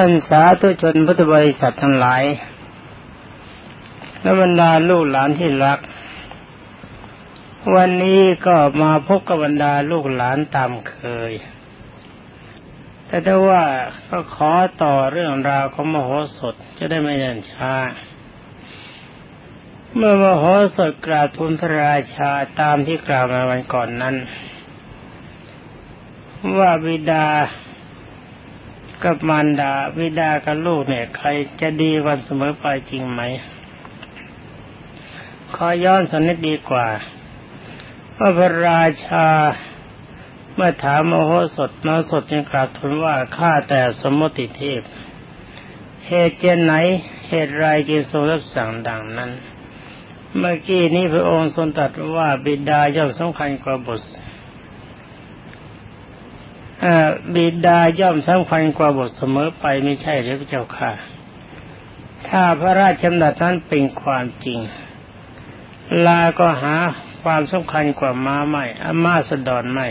ท่านสาธุชนพุทธบริษัททั้งหลาย และบรรดาลูกหลานที่รัก วันนี้ก็มาพบกับบรรดาลูกหลานตามเคย แต่ถ้าว่าก็ขอต่อเรื่องราวของมโหสถจะได้ไม่เดินช้า เมื่อมโหสถกราบทูลพระราชาตามที่กล่าวมาวันก่อนนั้น ว่าบิดา กับมารดาวิดากับลูกเนี่ย ใครจะดีกันเสมอไปจริงไหมขอย้อนสนิดดีกว่าว่าพระราชาเมื่อถามมโหสถมโหสถยังกราบทูลว่าข้าแต่สมมติเทพ เหตุเจนไหนเหตุไรจึงทรงรับสั่งดังนั้น เมื่อกี้นี้พระองค์ทรงตรัสว่าบิดาย่อมสำคัญกว่าบุตร บิดาย่อมสำคัญกว่าบทเสมอไปไม่ใช่หรือพระเจ้าค่ะ ถ้าพระราชดำรัสนั้นเป็นความจริง ลาก็หาความสำคัญกว่าม้าไม่อามาสดอนไม่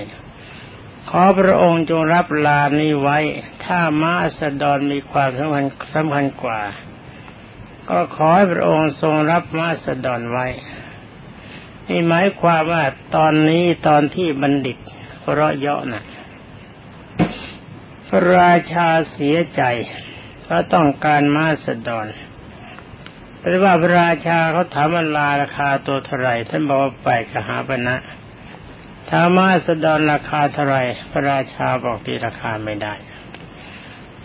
ขอพระองค์จงรับลานี้ไว้ ถ้าม้าสดอนมีความสำคัญสำคัญกว่า ก็ขอให้พระองค์ทรงรับม้าสดอนไว้นี่หมายความว่าตอนนี้ตอนที่บัณฑิตเพราะเยาะนะ่ะ พระราชาเสียใจเพราะต้องการมาสดอนเพราะว่าพระราชาเขาถามลาราคาตัวเท่าไรท่านบอกว่าไปกหาปณะถามมาสดอนราคาเท่าไรพระราชาบอกที่ราคาไม่ได้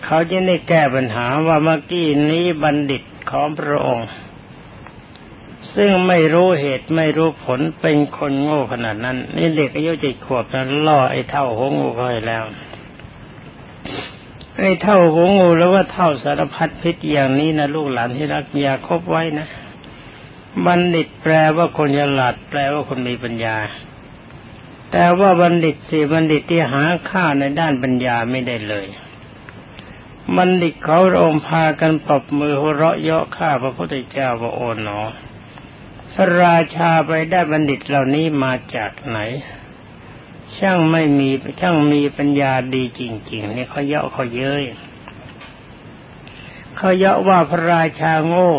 เขาจะได้แก้ปัญหาว่าเมื่อกี้นี้บัณฑิตของพระองค์ ซึ่งไม่รู้เหตุไม่รู้ผลเป็นคนโง่ขนาดนั้น นี่เด็กอายุเจ็ดขวบนั้นล่อไอ้เท่าหงูเขาให้แล้ว ไอ้เท่าหัวงูแล้วว่าเท่าสารพัดพิษอย่างนี้นะลูกหลานที่รักอย่าคบไว้นะบัณฑิตแปลว่าคนฉลาดแปลว่าคนมีปัญญา แต่ว่าบัณฑิตสี่บัณฑิตที่หาค่าในด้านปัญญาไม่ได้เลย บัณฑิตเขาองพากันปรบมือหัวเราะเยาะข้าพระพุทธเจ้าว่าโอนหนอพระราชาไปได้บัณฑิตเหล่านี้มาจากไหน ช่างไม่มีช่างมีปัญญาดีจริงๆนี่เขาเยาะเขาเย้ยเขาเยาะว่าพระราชาโง่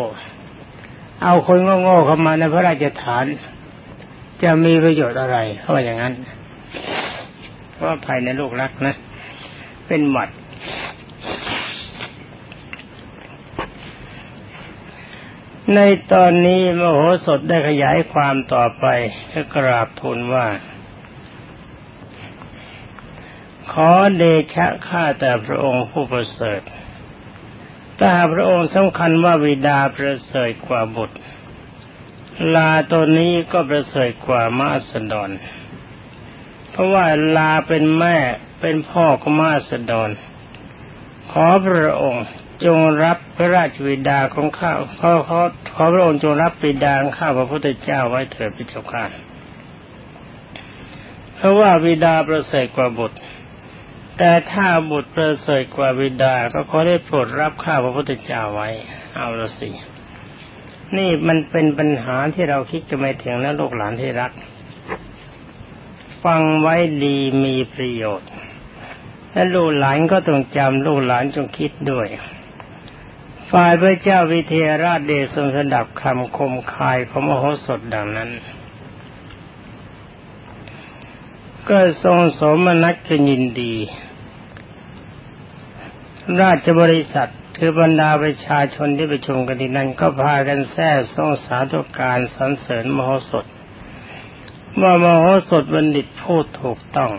เอาคนโง่ๆเข้ามาในพระราชฐาน จะมีประโยชน์อะไรเขาว่าอย่างนั้นเพราะภายในโลกรักนะ เป็นหมัดในตอนนี้มโหสถได้ขยายความต่อไปก็กราบทูลว่า ขอเดชะข้าแต่พระองค์ผู้ประเสริฐถ้าพระองค์สำคัญว่าวิดาประเสริฐกว่าบุตร ลาตัวนี้ก็ประเสริฐกว่ามาสดอนเพราะว่าลาเป็นแม่เป็นพ่อของมาสดอนขอพระองค์จงรับพระราชวิดาของข้าขอขอขอพระองค์จงรับปิดานข้าพระพุทธเจ้าไว้เถิดพิจารณาเพราะว่าวิดาประเสริฐกว่าบุตร แต่ถ้าบุตรประเสริฐกว่าบิดาก็ขอได้โปรดรับข้าพระพุทธเจ้าไว้ เอาละสิ นี่มันเป็นปัญหาที่เราคิดจะไม่ถึงแล้วลูกหลานที่รัก ฟังไว้ดีมีประโยชน์ และลูกหลานก็ต้องจำลูกหลานจงคิดด้วย ฝ่ายพระเจ้าวิเทหราชเดชทรงสดับคำคมคายของมโหสถดังนั้นก็ทรงสมนัตกันยินดี ราชบริษัทคือบรรดาประชาชนที่ไปชมกันที่นั่นก็พากันแท้ทรงสาธุการสรรเสริญมโหสถว่ามโหสถบัณฑิตพูดถูกต้อง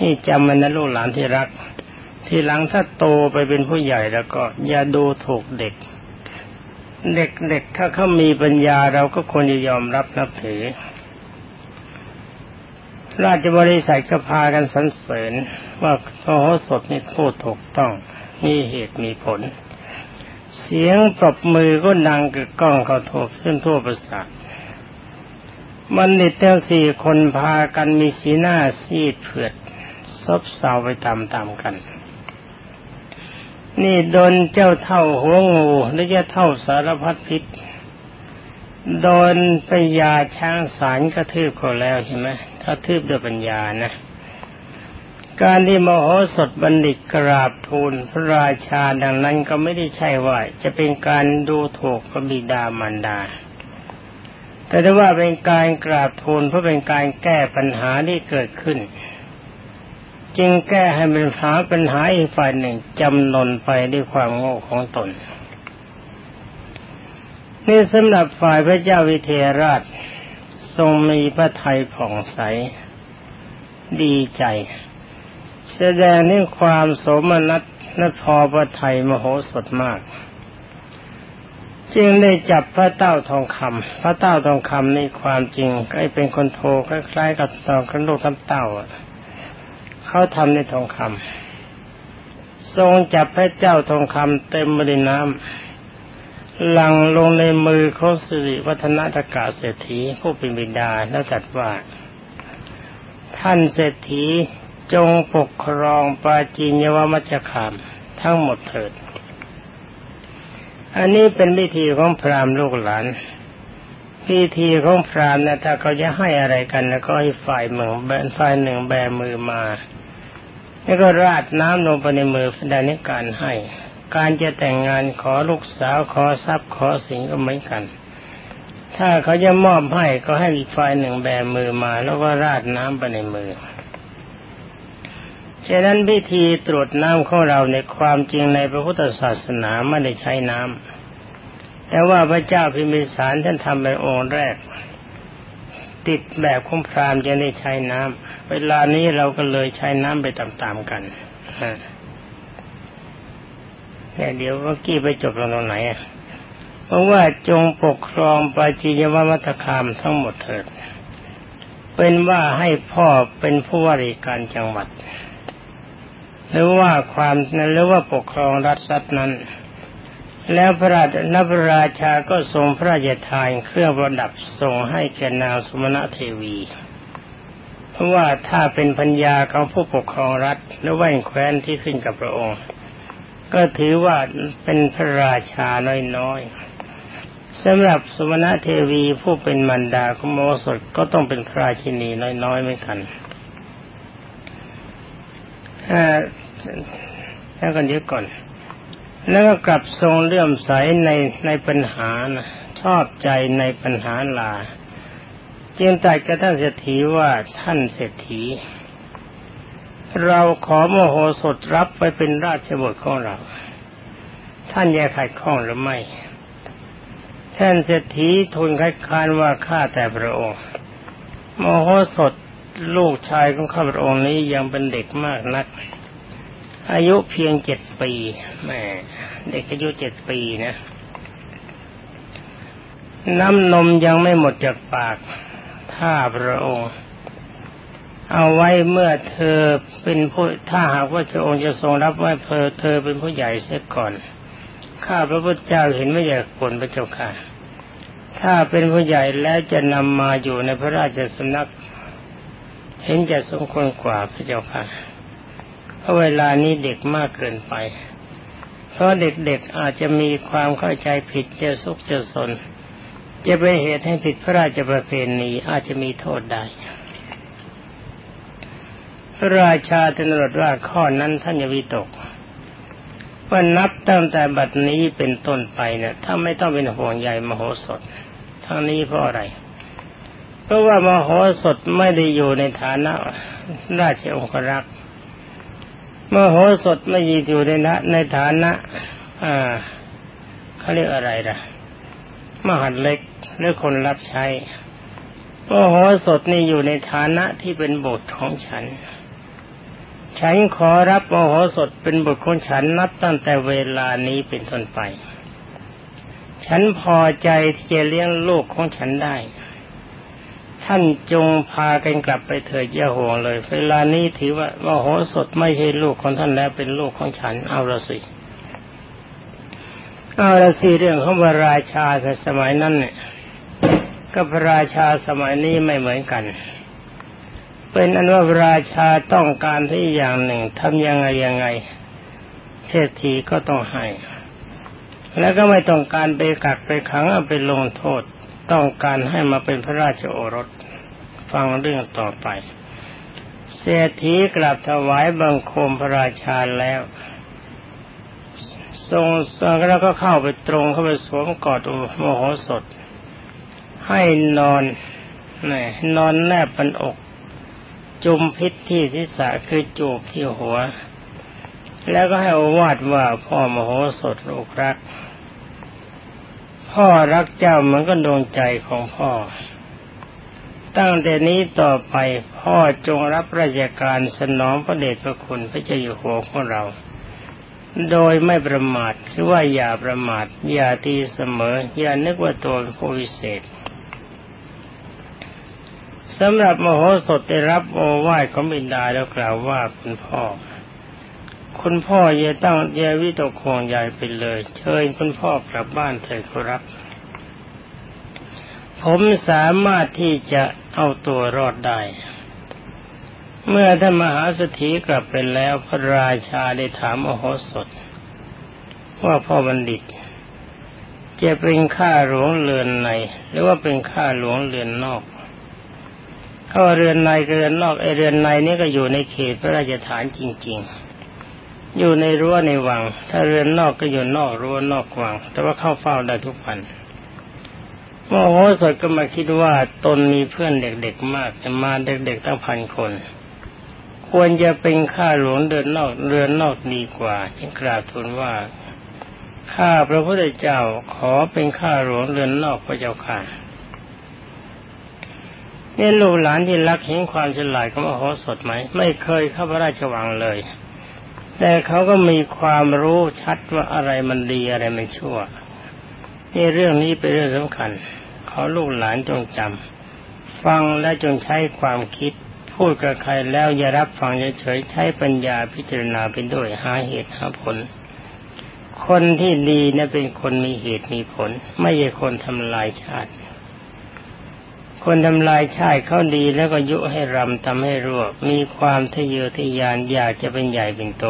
นี่จำมันนะลูกหลานที่รัก ทีหลังถ้าโตไปเป็นผู้ใหญ่แล้วก็ อย่าดูถูกเด็ก เด็กๆถ้าเขามีปัญญาเราก็ควรจะยอมรับนับถือ ราชบริษัทก็พากันสรรเสริญว่าพระโหสถนี่พูดถูกต้องมีเหตุมีผล เสียงปรบมือก็ดังกึกก้องเขาทั่วขึ้นทั่วประสาทมันนิดทั้งสี่คนพากันมีสีหน้าซีดเผือดซบเซาไปตามๆกัน นี่โดนเจ้าเท่าหัวงูหรือเจ้าเท่าสารพัดพิษโดนปยาช้างสารกระทืบเขาแล้วใช่ไหม ถ้าทืบด้วยปัญญานะ การที่มโหสถบัณฑิตกราบทูลพระราชาดังนั้นก็ไม่ได้ใช่ว่า จะเป็นการดูถูกพระบิดามารดา แต่ถ้ว่าเป็นการกราบทูลเพื่อเป็นการแก้ปัญหาที่เกิดขึ้น จึงแก้ให้เป็นหาปัญหาอีกฝ่ายหนึ่งจำนนไปด้วยความโง่ของตนนี่สำหรับฝ่ายพระเจ้าวิเทหราช ทรงมีพระทัยผ่องใส ดีใจ แสดงถึงความสมนัตและพอพระไทยมโหสถมาก จึงได้จับพระเต้าทองคำพระเต้าทองคำในความจริงก็เป็นคนโทคล้ายๆกับตอนกระลูกทำเต้าเขาทำในทองคำทรงจับพระเจ้าทองคำเต็มบริน้ำ หลังลงในมือเขาสิริวัฒนตกาเศรษฐีผู้เป็นบิดาแล้วจัดว่า ท่านเศรษฐีจงปกครองปาจินยวมัจคามทั้งหมดเถิด อันนี้เป็นวิธีของพราหมณ์ลูกหลานพิธีของพราหมณ์นะถ้าเขาจะให้อะไรกันแล้วก็ให้ฝ่ายเมืองแบนฝ่ายหนึ่งแบมือมา แล้วก็ราดน้ำลงไปในมือแสดงในการให้ การจะแต่งงานขอลูกสาวขอทรัพย์ขอสิ่งก็เหมือนกัน ถ้าเขาจะมอบให้ก็ให้อีกฝ่ายหนึ่งแบมือมา แล้วก็ราดน้ำไปในมือฉะนั้นพิธีตรวจน้ำของเราในความจริงในพระพุทธศาสนาไม่ได้ใช้น้ำ แต่ว่าพระเจ้าพิมิสารท่านทำเป็นองค์แรก ติดแบบของพรามจะได้ใช้น้ำ เวลานี้เราก็เลยใช้น้ำไปตามๆกัน แต่เดี๋ยวเมื่อกี้ไปจบลงตรงไหนเพราะว่าจงปกครองปาจิยวัตคามทั้งหมดเถิด เป็นว่าให้พ่อเป็นผู้ว่าราชการจังหวัด หรือว่าความนั้นหรือว่าปกครองรัฐสัตนั้น แล้วพระราชนพระราชาก็ทรงพระราชทานเครื่องประดับส่งให้แก่นางสมณเทวี เพราะว่าถ้าเป็นพัญญาของผู้ปกครองรัฐหรือว่าแคว้นที่ขึ้นกับพระองค์ ก็ถือว่าเป็นพระราชาน้อยๆสำหรับสมณะเทวีผู้เป็นมันดาของโมสดก็ต้องเป็นพระราชินีน้อยๆไม่กันแล้วกันเดี๋ยวก่อน แล้วก็กลับทรงเลื่อมใสในในปัญหานะชอบใจในปัญหาลา จึงตัดกับท่านเศรษฐีว่าท่านเศรษฐี เราขอโมโหสดรับไปเป็นราชบุตรของเรา ท่านแยกขัดข้องหรือไม่ ท่านเศรษฐีทูลคัดค้านว่าข้าแต่พระองค์ โมโหสดลูกชายของข้าพระองค์นี้ยังเป็นเด็กมากนัก อายุเพียงเจ็ดปีแม่เด็กอายุเจ็ดปีนะน้ำนมยังไม่หมดจากปาก ถ้าพระองค์ เอาไว้เมื่อเธอเป็นผู้ถ้าหากว่าพระองค์จะทรงรับไว้เพอเธอเป็นผู้ใหญ่เสียก่อน ข้าพระพุทธเจ้าเห็นไม่อยากผลพระเจ้าค่ะ ถ้าเป็นผู้ใหญ่แล้วจะนำมาอยู่ในพระราชสำนัก เห็นจะสมควรกว่าพระเจ้าค่ะ เพราะเวลานี้เด็กมากเกินไป เพราะเด็กๆอาจจะมีความเข้าใจผิดจะสุกจะสน จะไปเหตุให้ผิดพระราชประเพณีอาจจะมีโทษได้ พระราชาตรัสว่าข้อนั้นท่านอย่าวิตกว่านับตั้งแต่บัดนี้เป็นต้นไปเนี่ยถ้าไม่ต้องเป็นห่วงใยมโหสถ ทั้งนี้เพราะอะไร เพราะว่ามโหสถไม่ได้อยู่ในฐานะราชองครักษ์มโหสถไม่อยู่ในนะในฐานะอ่าเขาเรียกอะไรล่ะ มหัดเล็กหรือคนรับใช้มโหสถนี่อยู่ในฐานะที่เป็นบุตรของฉัน ฉันขอรับโมโหสถเป็นบุตรของฉันนับตั้งแต่เวลานี้เป็นต้นไป ฉันพอใจที่จะเลี้ยงลูกของฉันได้ ท่านจงพากันกลับไปเถิดอย่าห่วงเลย เวลานี้ถือว่ามโหสถไม่ใช่ลูกของท่านแล้วเป็นลูกของฉันเอาละสิเอาละสิเรื่องของพระราชาในสมัยนั้นเนี่ยกับพระราชาสมัยนี้ไม่เหมือนกัน เป็นอนว่าพราชาต้องการที่อย่างหนึ่งทำยังไงยังไงเทศทีก็ต้องให้ แล้วก็ไม่ต้องการไปกักไปขังเอาไปลงโทษ ต้องการให้มาเป็นพระราชโอรส ฟังเรื่องต่อไป เศรษฐีกลับถวายบังคมพระราชาแล้ว ทรงแล้วก็เข้าไปตรงเข้าไปสวมกอดโมโหสด ให้นอนนี่นอนแนบเป็นอก จุมพิษที่ศีรษะคือจูบที่หัว แล้วก็ให้อวาดว่าพ่อมโหสถลูกรัก พ่อรักเจ้ามือนก็ดวงใจของพ่อ ตั้งแต่นี้ต่อไปพ่อจงรับราชการสนองพระเดชพระคุณพระเจ้าอยู่หัวของเรา โดยไม่ประมาทคือว่าอย่าประมาทอย่าตีเสมอ อย่านึกว่าตัวเป็นผู้วิเศษ สำหรับมโหสถได้รับโอวาทของบิดาแล้วกล่าวว่าคุณพ่อ คุณพ่ออย่ตั้งอย่าวิตกคงใหญ่ไปเลย เชิญคุณพ่อกลับบ้านเถิดครับ ผมสามารถที่จะเอาตัวรอดได้ เมื่อท่านมหาสถีกลับไปแล้วพระราชาได้ถามอโหสถ ว่าพ่อบัณฑิต จะเป็นข้าหลวงเรือนในหรือว่าเป็นข้าหลวงเรือนนอก เขาเรือนในเรือนนอกไอเรือนในนี่ก็อยู่ในเขตพระราชฐานจริง ๆ อยู่ในรั้วในวัง ถ้าเรือนนอกก็อยู่นอกรั้วนอกวัง แต่ว่าเข้าเฝ้าได้ทุกวันมโหสดก็มาคิดว่าตนมีเพื่อนเด็กๆมากแต่มาเด็กๆตั้งพันคน ควรจะเป็นข้าหลวงเดินนอกเรือนนอกดีกว่าจึงกราบทูลว่าข้าพระพุทธเจ้าขอเป็นข้าหลวงเรือนนอกพระเจ้าค่ะ นี่ลูกหลานที่รักเห็นความฉลาดของมโหสถไหม ไม่เคยเข้าพระราชวังเลย แต่เขาก็มีความรู้ชัดว่าอะไรมันดีอะไรมันชั่วนี่เรื่องนี้เป็นเรื่องสำคัญ ขอลูกหลานจงจำฟังและจงใช้ความคิด พูดกับใครแล้วอย่ารับฟังเฉยๆใช้ปัญญาพิจารณาไปด้วยหาเหตุหาผล คนที่ดีนะเป็นคนมีเหตุมีผล ไม่ใช่คนทำลายชาติ คนทำลายชาติเขาดีแล้วก็ยุให้รำทำให้รั่วมีความทะเยอทะยานอยากจะเป็นใหญ่เป็นโต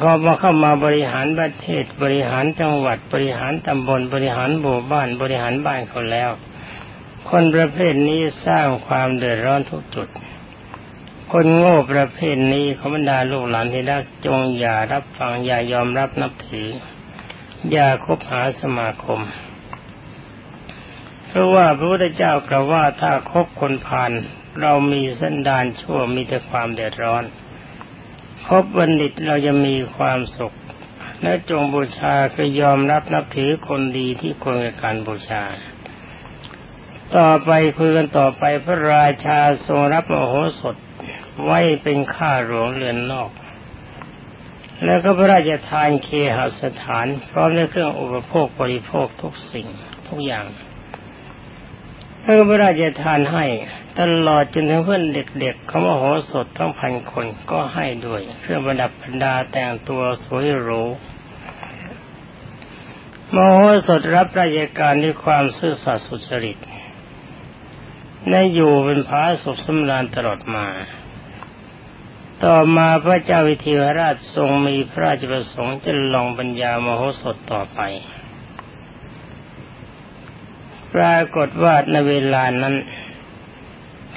พอมาเข้ามาบริหารประเทศบริหารจังหวัดบริหารตำบลบริหารหมู่บ้านบริหารบ้านเขาแล้ว คนประเภทนี้สร้างความเดือดร้อนทุกจุด คนโง่ประเภทนี้เขาบรรดาลูกหลานที่รักจงอย่ารับฟังอย่ายอมรับนับถือ อย่าคบหาสมาคม เพราะว่าพระพุทธเจ้ากล่าวว่าถ้าคบคนผ่านเรามีสันดานชั่วมีแต่ความเดือดร้อนพบบัณฑิตเราจะมีความสุข และจงบูชาคือยอมรับนับถือคนดีที่ควรกับการบูชา ต่อไปคุยกันต่อไปพระราชาทรงรับมโหสถไว้เป็นข้าหลวงเรือนนอก แล้วก็พระราชทานเคหสถาน พร้อมด้วยเครื่องอุปโภคบริโภคทุกสิ่งทุกอย่าง แล้วก็พระราชทานให้ ตลอดจนถึงเพื่อนเด็กๆเขามาโหสดทั้งพันคนก็ให้ด้วย เครื่องประดับบรรดาแต่งตัวสวยหรูมโหสถรับราชการด้วยความซื่อสัตย์สุจริตในอยู่เป็นพระสุขสำราญตลอดมา ต่อมาพระเจ้าวิเทหราชทรงมีพระราชประสงค์จะลองปัญญามโหสถต่อไป ปรากฏว่าในเวลานั้น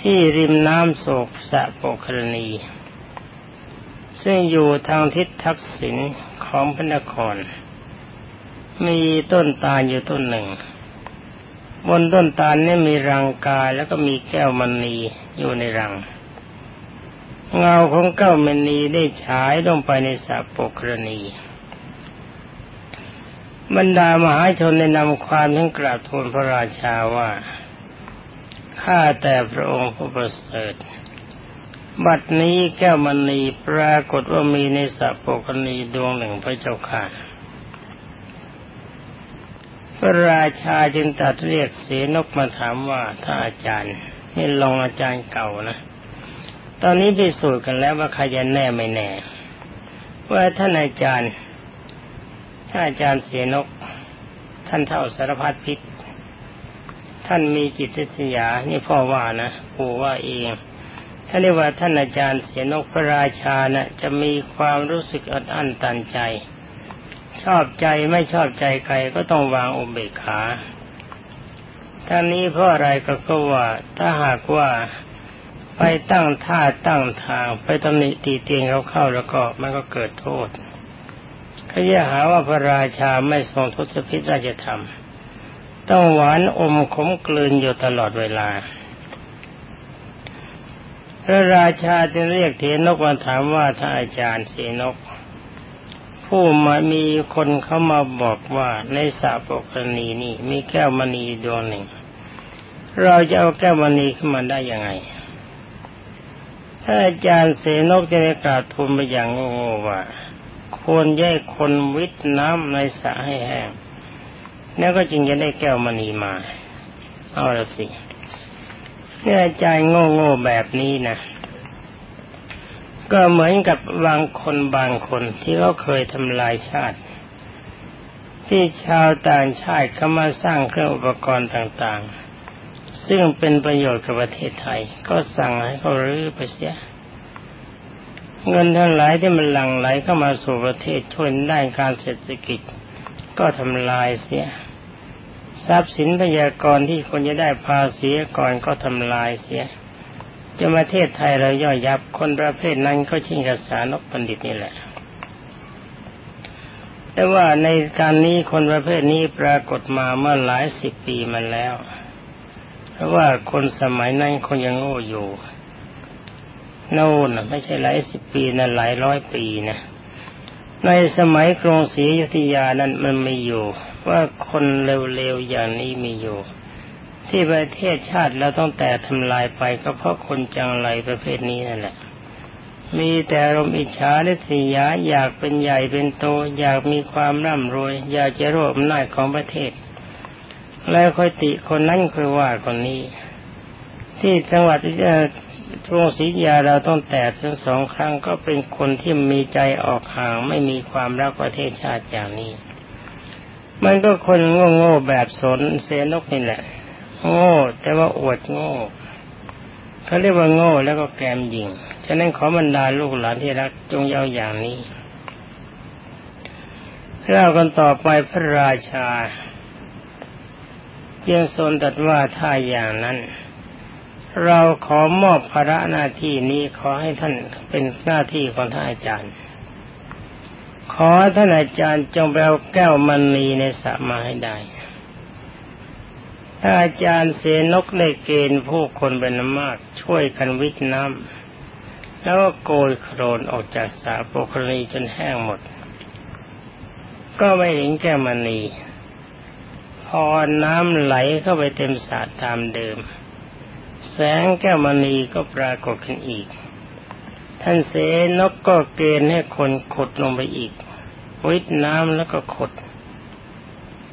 ที่ริมน้ำโศกสะโปครณี ซึ่งอยู่ทางทิศทักษิณของพระนคร มีต้นตาลอยู่ต้นหนึ่ง บนต้นตาลนี่มีรังกาแล้วก็มีแก้วมณีอยู่ในรัง เงาของแก้วมณีได้ฉายลงไปในสะโปกรณี บรรดามหาชนได้นำความทั้งกราบทูลพระราชาว่า ข้าแต่พระองค์ผู้ประเสริฐ บัดนี้แก้วมณีปรากฏว่ามีในสัพปกณีดวงหนึ่งพระเจ้าค่ะ พระราชาจึงตัดเรียกเสนกมาถามว่าถ้าอาจารย์นี่ลองอาจารย์เก่านะ ตอนนี้พิสูจน์กันแล้วว่าใครจะแน่ไม่แน่ ว่าท่านอาจารย์ อาจารย์เสนก ท่านเท่าสารพัดพิษ ท่านมีจิตเสียานี่พ่อว่านะปู่ว่าเองท่านเรียกว่าท่านอาจารย์เสียนกพระราชานะ่ะจะมีความรู้สึกอัดอั้นตันใจ ชอบใจไม่ชอบใจใครก็ต้องวางอุเบกขาท่านนี้เพราะอะไรก็เพราะว่าถ้าหากว่าไปตั้งท่าตั้งทางไปตำหนิตีเตียงเขาเข้าแล้วก็มันก็เกิดโทษ เขาจะหาว่าพระราชาไม่ทรงทศพิธราชธรรม ต้องหวานอมขมกลืนอยู่ตลอดเวลา พระราชาจึงเรียกเทนกมาถามว่าถ้าอาจารย์เสนก ผู้มามีคนเข้ามาบอกว่าในสาปกรณีนี่มีแก้วมณีดวงหนึ่ง เราจะเอาแก้วมณีขึ้นมาได้ยังไงถ้าอาจารย์เสนกจะได้กราบทูลไปอย่างโง่ว่า ควรแยกคนวิทน้ำในสระให้แห้งแล้วก็จึงจะได้แก้วมณีมา เอาละสิเนี่ยอาจโง่โง่แบบนี้นะก็เหมือนกับบางคนบางคนที่เขาเคยทำลายชาติ ที่ชาวต่างชาติเขามาสร้างเครื่องอุปกรณ์ต่าง ๆ ซึ่งเป็นประโยชน์กับประเทศไทย ก็สั่งให้เขารื้อไปเสีย เงินทั้งหลายที่มันหลั่งไหลเข้ามาสู่ประเทศช่วยด้านการเศรษฐกิจ ก็ทำลายเสีย ทรัพย์สินพยากรที่คนจะได้ภาษีก่อนก็ทำลายเสีย จะประเทศไทยเราย่อยยับคนประเภทนั้นก็ชิงกษานกบัณฑิตนี่แหละ แต่ว่าในการนี้คนประเภทนี้ปรากฏมาเมื่อหลายสิบปีมาแล้ว เพราะว่าคนสมัยนั้นคนยังโง่อยู่ โน่นไม่ใช่หลายสิบปีนะหลายร้อยปีนะในสมัยกรุงศรีอยุธยานั้นมันม่อยู่ ว่าคนเร็วๆอย่างนี้มีอยู่ ที่ประเทศชาติเราต้องแต่ทำลายไปก็เพราะคนจังไรประเภทนี้นั่นแหละ มีแต่รมอิจฉาและสียาอยากเป็นใหญ่เป็นโต อยากมีความร่ำรวย อยากจะรวบอำนาจของประเทศ แล้วค่อยติคนนั้นค่อยว่าคนนี้ ที่จังหวัด ช่วงศรียาเราต้องแตกถึงสองครั้งก็เป็นคนที่มีใจออกห่าง ไม่มีความรักประเทศชาติอย่างนี้ มันก็คนโง่ๆแบบสนเสนกนี่แหละโง่แต่ว่าอวดโง่เขาเรียกว่าโง่แล้วก็แกมยิงฉะนั้นขอบรรดาลูกหลานที่รักจงเย้าอย่างนี้เล่ากันต่อไปพระราชายังทรงตรัสว่าถ้าอย่างนั้น เราขอมอบภาระหน้าที่นี้ขอให้ท่านเป็นหน้าที่ของท่านอาจารย์ ขอท่านอาจารย์จงไปเอาแก้วมณีในสระมาให้ได้ ถ้าอาจารย์เสนกได้เกณฑ์ผู้คนเป็นมาก ช่วยกันวิทน้ำแล้วก็โกยโครนออกจากสระโปคลีจนแห้งหมด ก็ไม่เห็นแก้วมณี พอน้ำไหลเข้าไปเต็มสระตามเดิม แสงแก้วมณีก็ปรากฏขึ้นอีก ท่านเสนกก็เกณฑ์ให้คนขุดลงไปอีกวิทน้ำแล้วก็ขุด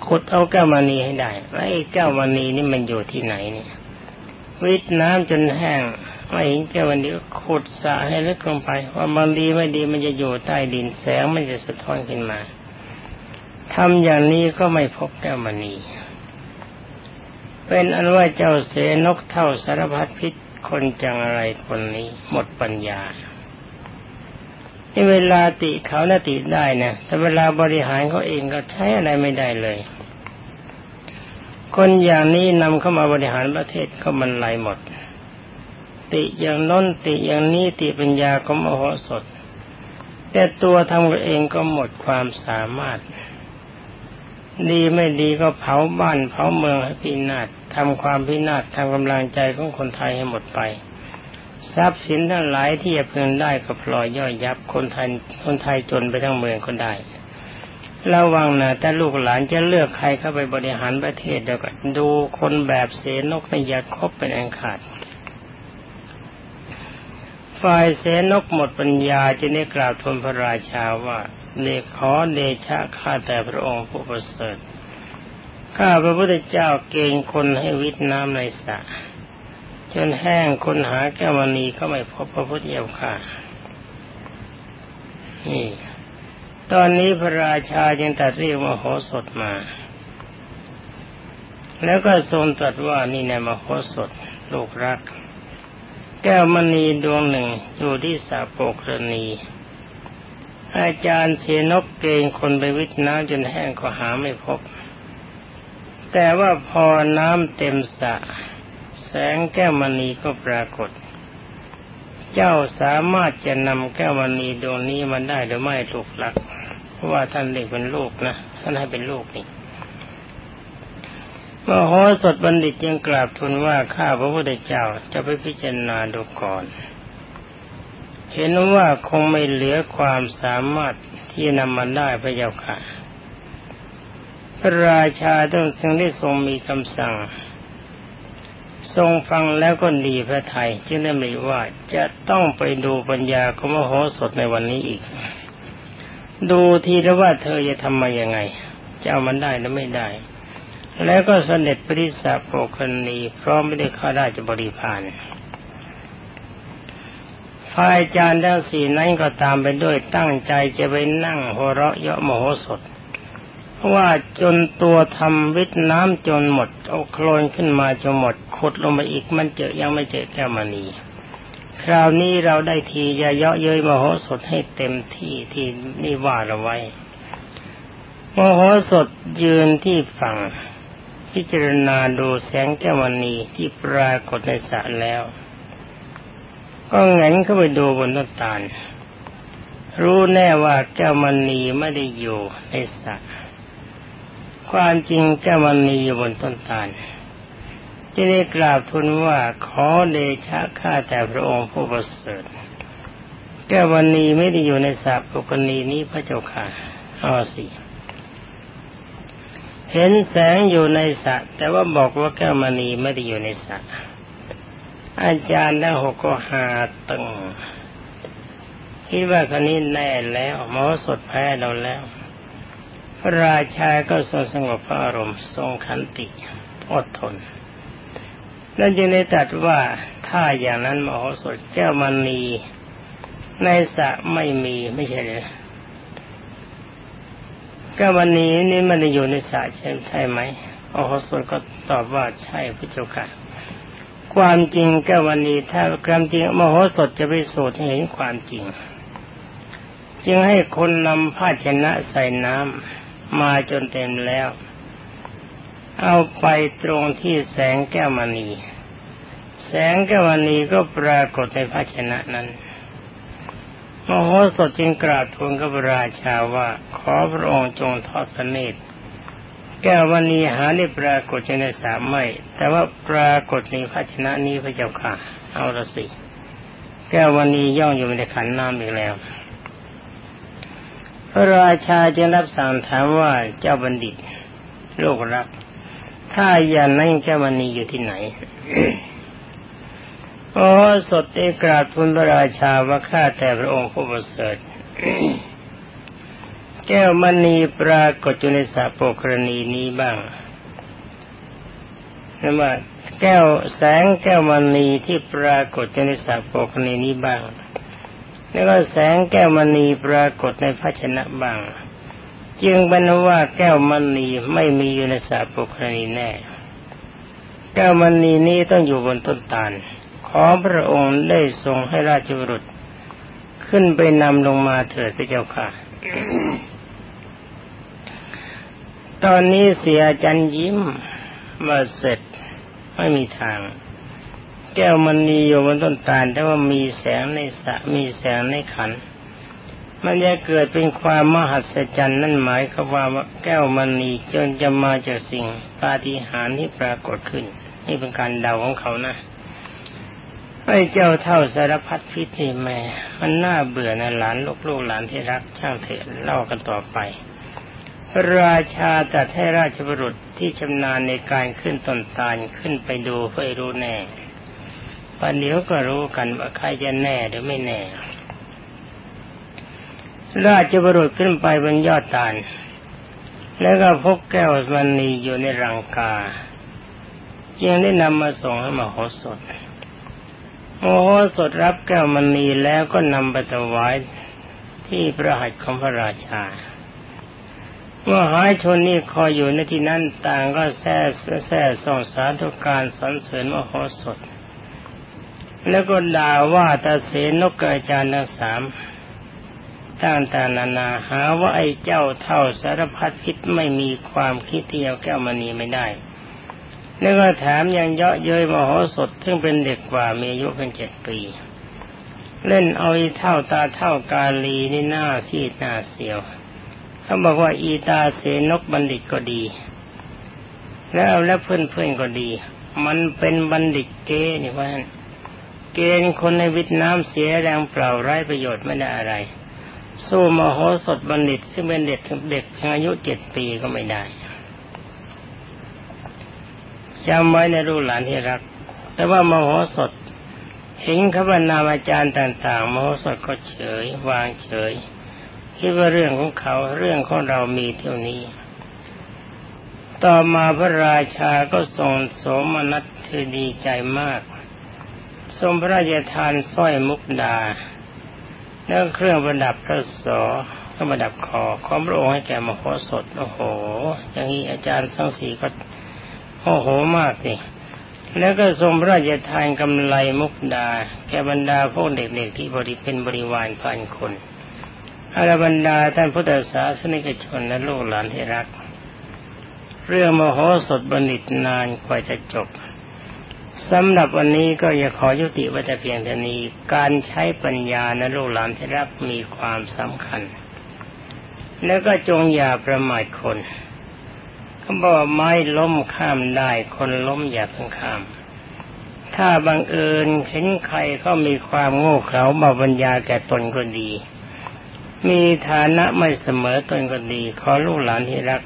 ขุดเอาแก้วมณีให้ได้ไอ้แก้วมณีนี่มันอยู่ที่ไหนเนี่ย วิทน้ำจนแห้งไม่เห็นแก้วมณีก็ขุดสะให้ลึกลงไป ว่าบางดีไม่ดีมันจะอยู่ใต้ดินแสงมันจะสะท้อนขึ้นมาทำอย่างนี้ก็ไม่พบแก้วมณี เป็นอันว่าเจ้าเสนกเท่าสารพัดพิษคนจังอะไรคนนี้หมดปัญญาที่เวลาติเขาน่าติได้นะแต่เวลาบริหารเขาเองก็ใช้อะไรไม่ได้เลย คนอย่างนี้นำเข้ามาบริหารประเทศก็มันไหลหมด ติอย่างน้นติอย่างนี้ติปัญญาก็มโหสถ แต่ตัวทำเองก็หมดความสามารถ ดีไม่ดีก็เผาบ้านเผาเมืองให้พินาศ ทำความพินาศทำกำลังใจของคนไทยให้หมดไป ทรัพย์สินทั้งหลายที่จะพึงได้ก็พลอยย่อยยับคนไทยคนไทยจนไปทั้งเมืองก็ได้ระวังนะแต่ลูกหลานจะเลือกใครเข้าไปบริหารประเทศเดี๋ยวกันดูคนแบบเสนกในยาคบเป็นอันขาดฝ่ายเสนกหมดปัญญาจะได้กราบทูลพระราชาว่าเดขอเดชะข้าแต่พระองค์ผู้ประเสริฐ ข้าพระพุทธเจ้าเกณฑ์คนให้วิทน้ำในสระจนแห้งคนหาแก้วมณีก็ไม่พบพระพุทธเจ้าค่ะนี่ตอนนี้พระราชาจึงตัดเรียกมโหสถมา แล้วก็ทรงตรัสว่านี่ในมโหสถลูกรัก แก้วมณีดวงหนึ่งอยู่ที่สาโปกรณี อาจารย์เสนกเกงคนไปวิทน้ำจนแห้งก็หาไม่พบ แต่ว่าพอน้ำเต็มสระแสงแก้วมณีก็ปรากฏ เจ้าสามารถจะนำแก้วมณีดวงนี้มันได้หรือไม่ลูกหลัก เพราะว่าท่านเด็กเป็นลูกนะท่านให้เป็นลูกนี่มโหสถบัณฑิตจึงกราบทูลว่าข้าพระพุทธเจ้าจะไปพิจารณาดูก่อน เห็นว่าคงไม่เหลือความสามารถที่นำมันได้พระเจ้าค่ะ พระราชาต้องจึงได้ทรงมีคำสั่ง ทรงฟังแล้วก็ดีพระไทยจึงได้ไม่ว่าจะต้องไปดูปัญญาของมโหสถในวันนี้อีก ดูทีแล้วว่าเธอจะทำมายังไง จะเอามันได้หรือไม่ได้ แล้วก็เสด็จปริสาโปคณีพร้อมไม่ได้ข้าราชบริพารฝ่ายจารย์ทั้งสี่นั้นก็ตามไปด้วยตั้งใจจะไปนั่งหัวเราะเยาะโมโหสด ว่าจนตัวทำวิทน้ำจนหมด เอาโคลนขึ้นมาจนหมดขุดลงมาอีกมันเจอยังไม่เจอแก้วมณีคราวนี้เราได้ทีจะเยาะเย้ยมโหสถให้เต็มที่ที่นี่ว่าเราไว้มโหสถยืนที่ฝั่งพิจารณาดูแสงแก้วมณีที่ปรากฏในสระแล้ว ก็เงนเข้าไปดูบนต้นตาล รู้แน่ว่าแก้วมณีไม่ได้อยู่ในสระ ความจริงแก้วมณีอยู่บนต้นตาลจะได้กราบทูลว่าขอเดชะข้าแต่พระองค์ผู้ประเสริฐแก้วมณีไม่ได้อยู่ในสระปุกณีนี้พระเจ้าค่ะเอาสิเห็นแสงอยู่ในสระแต่ว่าบอกว่าแก้วมณีไม่ได้อยู่ในสระอาจารย์ทั้งหกก็หาตึงคิดว่าคนนี้แน่แล้วหมอสดแพ้เราแล้ว ระราชาก็ทรงสงบพระอารมณ์ ทรงขันติอดทนนั่นจึงได้ตรัสว่าถ้าอย่างนั้นมโหสถแก้วมณีในสระไม่มีไม่ใช่เลยก็วันนี้นี่มันอยู่ในสายใช่ใช่ไหมโอโหสถก็ตอบว่าใช่พระเจ้าค่ะความจริงก็วันนี้ถ้าความจริงมโหสถจะไปสูตรเห็นความจริง จึงให้คนนำภาชนะใส่น้ำ มาจนเต็มแล้ว เอาไปตรงที่แสงแก้วมณี แสงแก้วมณีก็ปรากฏในภาชนะนั้นมโหสถจึงกราบทูลกับราชาว่า ขอพระองค์จงทอดพระเนตรแก้ววันนี้หาได้ปรากฏในสามไม่ แต่ว่าปรากฏในภาชนะนี้พระเจ้าค่ะ เอาละสิ แก้ววันนี้ย่องอยู่ในขันน้ำอีกแล้ว พระราชาจึงรับสั่งถามว่าเจ้าบัณฑิต โลกรัก ถ้าอย่างนั้นแก้ววันนี้อยู่ที่ไหนโอ้สดได้กราบทูลพระราชาว่าข้าแต่พระองค์ผู้ประเสริฐแก้วมณีปรากฏอยู่ในสาโปกรณีนี้บ้างนั่นว่าแก้วแสงแก้วมณีที่ปรากฏอยู่ในสาโปกรณีนี้บ้าง แล้วก็แสงแก้วมณีปรากฏในภาชนะบ้าง จึงบรรว่าแก้วมณีไม่มีอยู่ในสาโปกรณีแน่ แก้วมณีนี้ต้องอยู่บนต้นตาล ขอพระองค์ได้ทรงให้ราชบุรุษ ขึ้นไปนำลงมาเถิดพระเจ้าค่ะ ตอนนี้เสียจันยิ้มมาเสร็จไม่มีทาง แก้วมันนีอยู่บนต้นตาลแต่ว่ามีแสงในสะมีแสงในขัน มันจะเกิดเป็นความมหัศจรรย์นั่นหมายความว่าแก้วมันนีจนจะมาจากสิ่งปาฏิหาริย์ที่ปรากฏขึ้น นี่เป็นการเดาของเขานะไอ้เจ้าเท่าสารพัดพิธีแม่ มันน่าเบื่อนะหลานลูกลูกหลานที่รักช่างเถอะเล่ากันต่อไประราชาตัดให้ราชบุรุษที่ชำนาญในการขึ้นต้นตาลขึ้นไปดูเพื่อรู้แน่ วันเดี๋ยวก็รู้กันว่าใครจะแน่หรือไม่แน่ ราชบุรุษขึ้นไปบนยอดตาล แล้วก็พบแก้วมันนีอยู่ในรังกาจึงได้นำมาส่งให้มโหสถโมโหสดรับแก้วมณีแล้วก็นำไปถวายที่พระหัตถ์ของพระราชาเมื่อหายชนนี่คอยอยู่ในที่นั้นต่างก็แซ่แซ่ส่งสาธุการสรรเสริญมโหสถ แล้วก็ด่าว่าตาเสนกอาจารย์ทั้งสามตั้งแต่นานาหาว่าไอ้เจ้าเท่าสารพัดพิษไม่มีความคิดเที่เอาแก้วมณีไม่ได้ แล้วก็แถมยังเยาะเย้ยมโหสถซึ่งเป็นเด็กกว่ามีอายุเพียงเจ็ดปี เล่นเอาอีเท่าตาเท่ากาลีนี่หน้าซีดหน้าเสียวเขาบอกว่าอีตาเสนกบัณฑิตก็ดี แล้วแล้วเพื่อนก็ดี มันเป็นบัณฑิตเกนี่ว่า เกณฑ์คนในวิทน้ำเสียแรงเปล่าไร้ประโยชน์ไม่ได้อะไร สู้มโหสถบัณฑิตซึ่งเป็นเด็กเด็กเพียงอายุเจ็ดปีก็ไม่ได้จำไว้ในรูหลานที่รัก แต่ว่ามโหสถเห็นขบรรณาอาจารย์ต่างๆ มโหสถก็เฉย วางเฉยคิดว่าเรื่องของเขาเรื่องของเรามีเท่านี้ ต่อมาพระราชาก็ทรงสมนัสคือดีใจมาก ทรงพระราชทานสร้อยมุกดาแล้วเครื่องประดับพระสอเครื่องประดับคอของพระองค์ให้แก่มโหสถโอ้โห อย่างนี้อาจารย์ทั้งสี่ก็โอ้โหมากนี่แล้วก็ทรงพระราชทานกำไลมุกดา แก่บรรดาพวกเด็กๆที่บริเป็นบริวารพันคนอารบรรดาท่านพุทธศาสนิกชนและลูกหลานที่รัก เรื่องมโหสถบัณฑิตนานกว่าจะจบ สำหรับวันนี้ก็อยากขอยุติไว้แต่เพียงเท่านี้ การใช้ปัญญาในลูกหลานที่รักมีความสำคัญ แล้วก็จงอย่าประมาทคนเขาบอกไม้ล้มข้ามได้คนล้มอย่าเพิ่งข้าม ถ้าบังเอิญเห็นใครเขามีความโง่เขลามาบัญญาแก่ตนก็ดี มีฐานะไม่เสมอตนก็ดี ขอลูกหลานที่รัก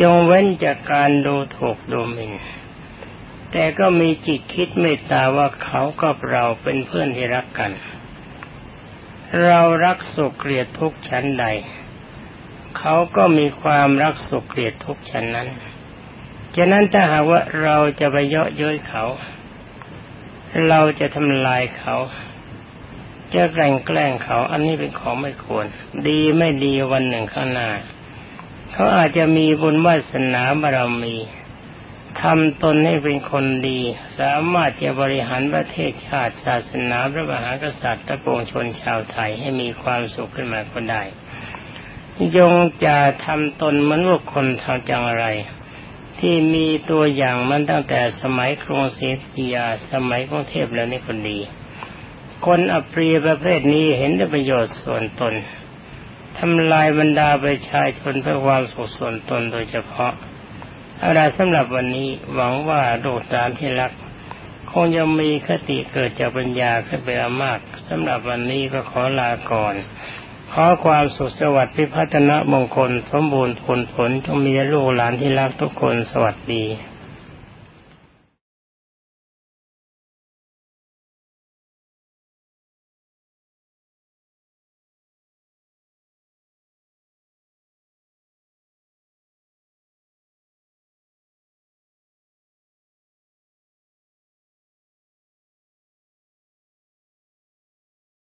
จงเว้นจากการดูถูกดูหมิ่น แต่ก็มีจิตคิดเมตตาว่าเขากับเราเป็นเพื่อนที่รักกัน เรารักสุขเกลียดทุกชั้นใด เขาก็มีความรักสุขเกลียดทุกชั้นนั้นฉะนั้นถ้าหากว่าเราจะไปเยาะเย้ยเขา เราจะทำลายเขาจะแกล้งแกล้งเขา อันนี้เป็นของไม่ควร ดีไม่ดีวันหนึ่งข้างหน้า เขาอาจจะมีบุญวาสนาบารมี ทำตนให้เป็นคนดี สามารถจะบริหารประเทศชาติศาสนาพระมหากษัตริย์ตะปวงชนชาวไทยให้มีความสุขขึ้นมาก็ได้ ยงจะทำตนเหมือนว่าคนทำจังไร ที่มีตัวอย่างมันตั้งแต่สมัยกรุงศรีอยุธยาสมัยกรุงเทพแล้วนี่คนดี คนอปรีประเภทนี้เห็นได้ประโยชน์ส่วนตนทำลายบรรดาประชาชนเพื่อความสุขส่วนตนโดยเฉพาะ อะไรสำหรับวันนี้หวังว่าดูตามที่รัก คงจะมีคติเกิดจากปัญญาขึ้นไปมากสำหรับวันนี้ก็ขอลาก่อน ขอความสุขสวัสดิ์พิพัฒนมงคล สมบูรณ์ผลผลจงมีลูกหลานที่รักทุกคนสวัสดี